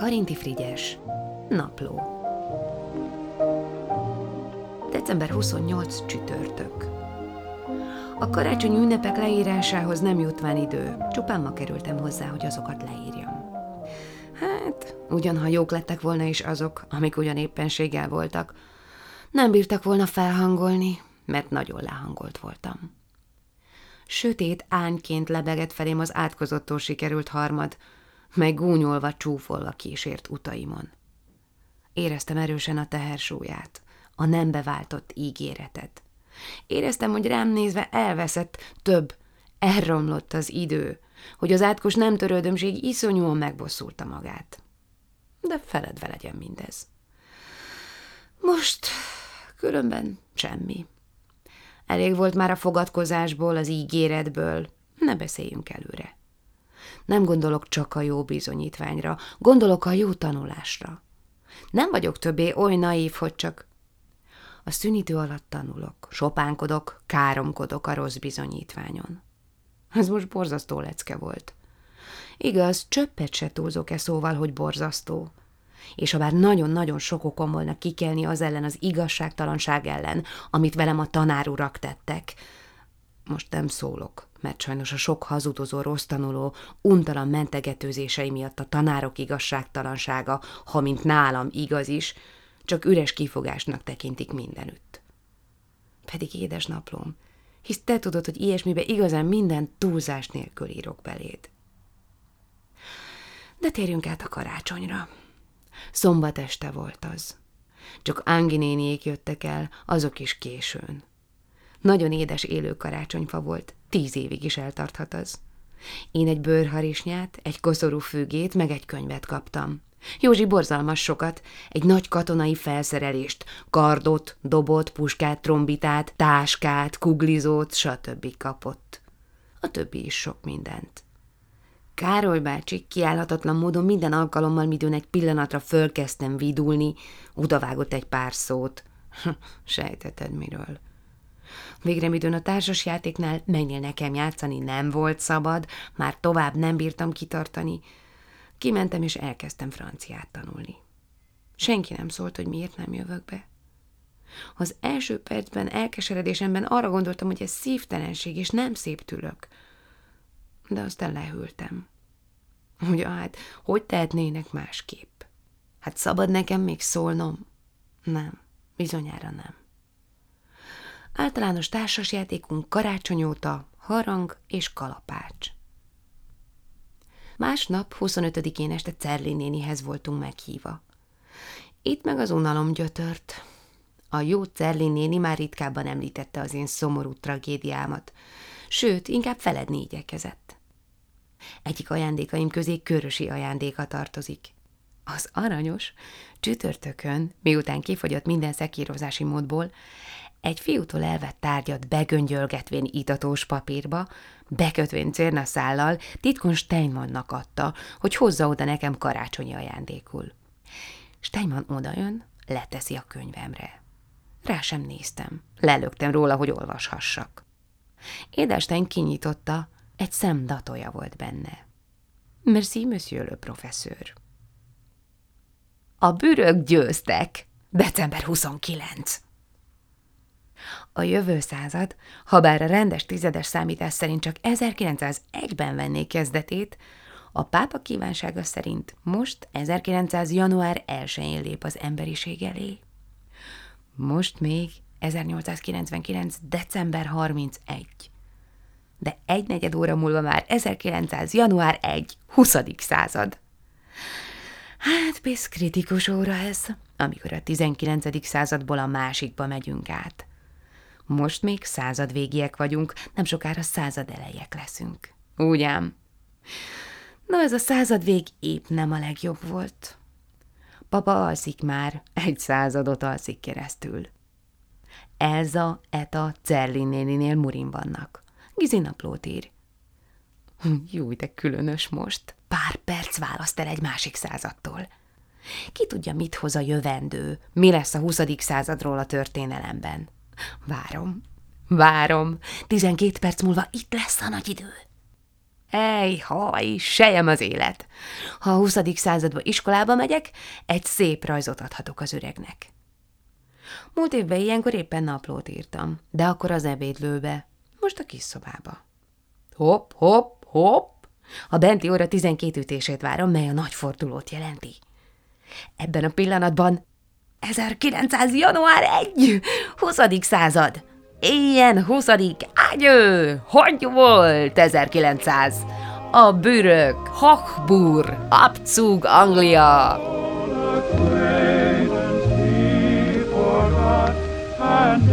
Karinti Frigyes, Napló. December 28 csütörtök. A karácsonyi ünnepek leírásához nem jutván idő, csupán ma kerültem hozzá, hogy azokat leírjam. Hát, ugyanha jók lettek volna is azok, amik ugyan éppenséggel voltak, nem bírtak volna felhangolni, mert nagyon lehangolt voltam. Sötét ányként lebegett felém az átkozottól sikerült harmad, meg gúnyolva, csúfolva kísért utaimon. Éreztem erősen a tehersúlyát, a nem beváltott ígéretet. Éreztem, hogy rám nézve elveszett több, elromlott az idő, hogy az átkos nem törődömség iszonyúan megbosszulta magát. De feledve legyen mindez. Most különben semmi. Elég volt már a fogadkozásból, az ígéretből, ne beszéljünk előre. Nem gondolok csak a jó bizonyítványra, gondolok a jó tanulásra. Nem vagyok többé oly naív, hogy csak a szünítő alatt tanulok, sopánkodok, káromkodok a rossz bizonyítványon. Ez most borzasztó lecke volt. Igaz, csöppet se túlzok-e szóval, hogy borzasztó. És ha nagyon-nagyon sok okom volna kikelni az ellen, az igazságtalanság ellen, amit velem a tanárurak tettek, most nem szólok mert sajnos a sok hazudozó, rossz tanuló, untalan mentegetőzései miatt a tanárok igazságtalansága, ha mint nálam igaz is, csak üres kifogásnak tekintik mindenütt. Pedig édes naplom, hisz te tudod, hogy ilyesmibe igazán minden túlzás nélkül írok beléd. De térjünk át a karácsonyra. Szombat este volt az. Csak Ángi néniék jöttek el, azok is későn. Nagyon édes élő karácsonyfa volt, tíz évig is eltarthat az. Én egy bőrharisnyát, egy koszorú fügét, meg egy könyvet kaptam. Józsi borzalmas sokat, egy nagy katonai felszerelést, kardot, dobot, puskát, trombitát, táskát, kuglizót, stb. kapott. A többi is sok mindent. Károly bácsi kiállhatatlan módon minden alkalommal, midőn egy pillanatra fölkezdtem vidulni, odavágott egy pár szót. Sejteted miről. Végre midőn a társasjátéknál mennél nekem játszani nem volt szabad, már tovább nem bírtam kitartani. Kimentem és elkezdtem franciát tanulni. Senki nem szólt, hogy miért nem jövök be. Az első percben elkeseredésemben arra gondoltam, hogy ez szívtelenség, és nem szép tülök. De aztán lehűltem. Ugye hát, hogy tehetnének másképp? Hát szabad nekem még szólnom? Nem, bizonyára nem. Általános társasjátékunk karácsony óta harang és kalapács. Másnap, 25-én este Cerli nénihez voltunk meghíva. Itt meg az unalom gyötört. A jó Cerli néni már ritkábban említette az én szomorú tragédiámat, sőt, inkább feledni igyekezett. Egyik ajándékaim közé körösi ajándéka tartozik. Az aranyos, csütörtökön, miután kifogyott minden szekírozási módból, egy fiútól elvett tárgyat begöngyölgetvén itatós papírba, bekötvén cérnaszállal titkon Steinmannnak adta, hogy hozza oda nekem karácsonyi ajándékul. Steinmann odajön, leteszi a könyvemre. Rá sem néztem, lelögtem róla, hogy olvashassak. Édestein kinyitotta, egy szemdatója volt benne. Merci, monsieur le professeur. A bürök győztek. December 29. A jövő század, ha bár a rendes tizedes számítás szerint csak 1901-ben venné kezdetét, a pápa kívánsága szerint most 1900. január 1-én lép az emberiség elé. Most még 1899. december 31. De egy negyed óra múlva már 1900. január 1. 20. század. Hát, pisz kritikus óra ez, amikor a 19. századból a másikba megyünk át. Most még század végiek vagyunk, nem sokára század elejek leszünk. Úgy ám. Na, ez a század vég épp nem a legjobb volt. Papa alszik már, egy századot alszik keresztül. Elza, Eta, Cerlin néninél Murin vannak. Gizi naplót ír. Jó, de különös most. Pár perc választ el egy másik századtól. Ki tudja, mit hoz a jövendő, mi lesz a huszadik századról a történelemben. Várom, várom. Tizenkét perc múlva itt lesz a nagy idő. Ej, haj, sejem az élet. Ha a 20. századba iskolába megyek, egy szép rajzot adhatok az öregnek. Múlt évben ilyenkor éppen naplót írtam, de akkor az ebédlőbe, most a kis szobába. Hopp, hopp, hopp, a benti óra 12 ütését várom, mely a nagy fordulót jelenti. Ebben a pillanatban 1900. január 1. 20. század. Ilyen 20. ágyő! Hogy volt 1900? A bürök, Hochbur, Abzug, Anglia. and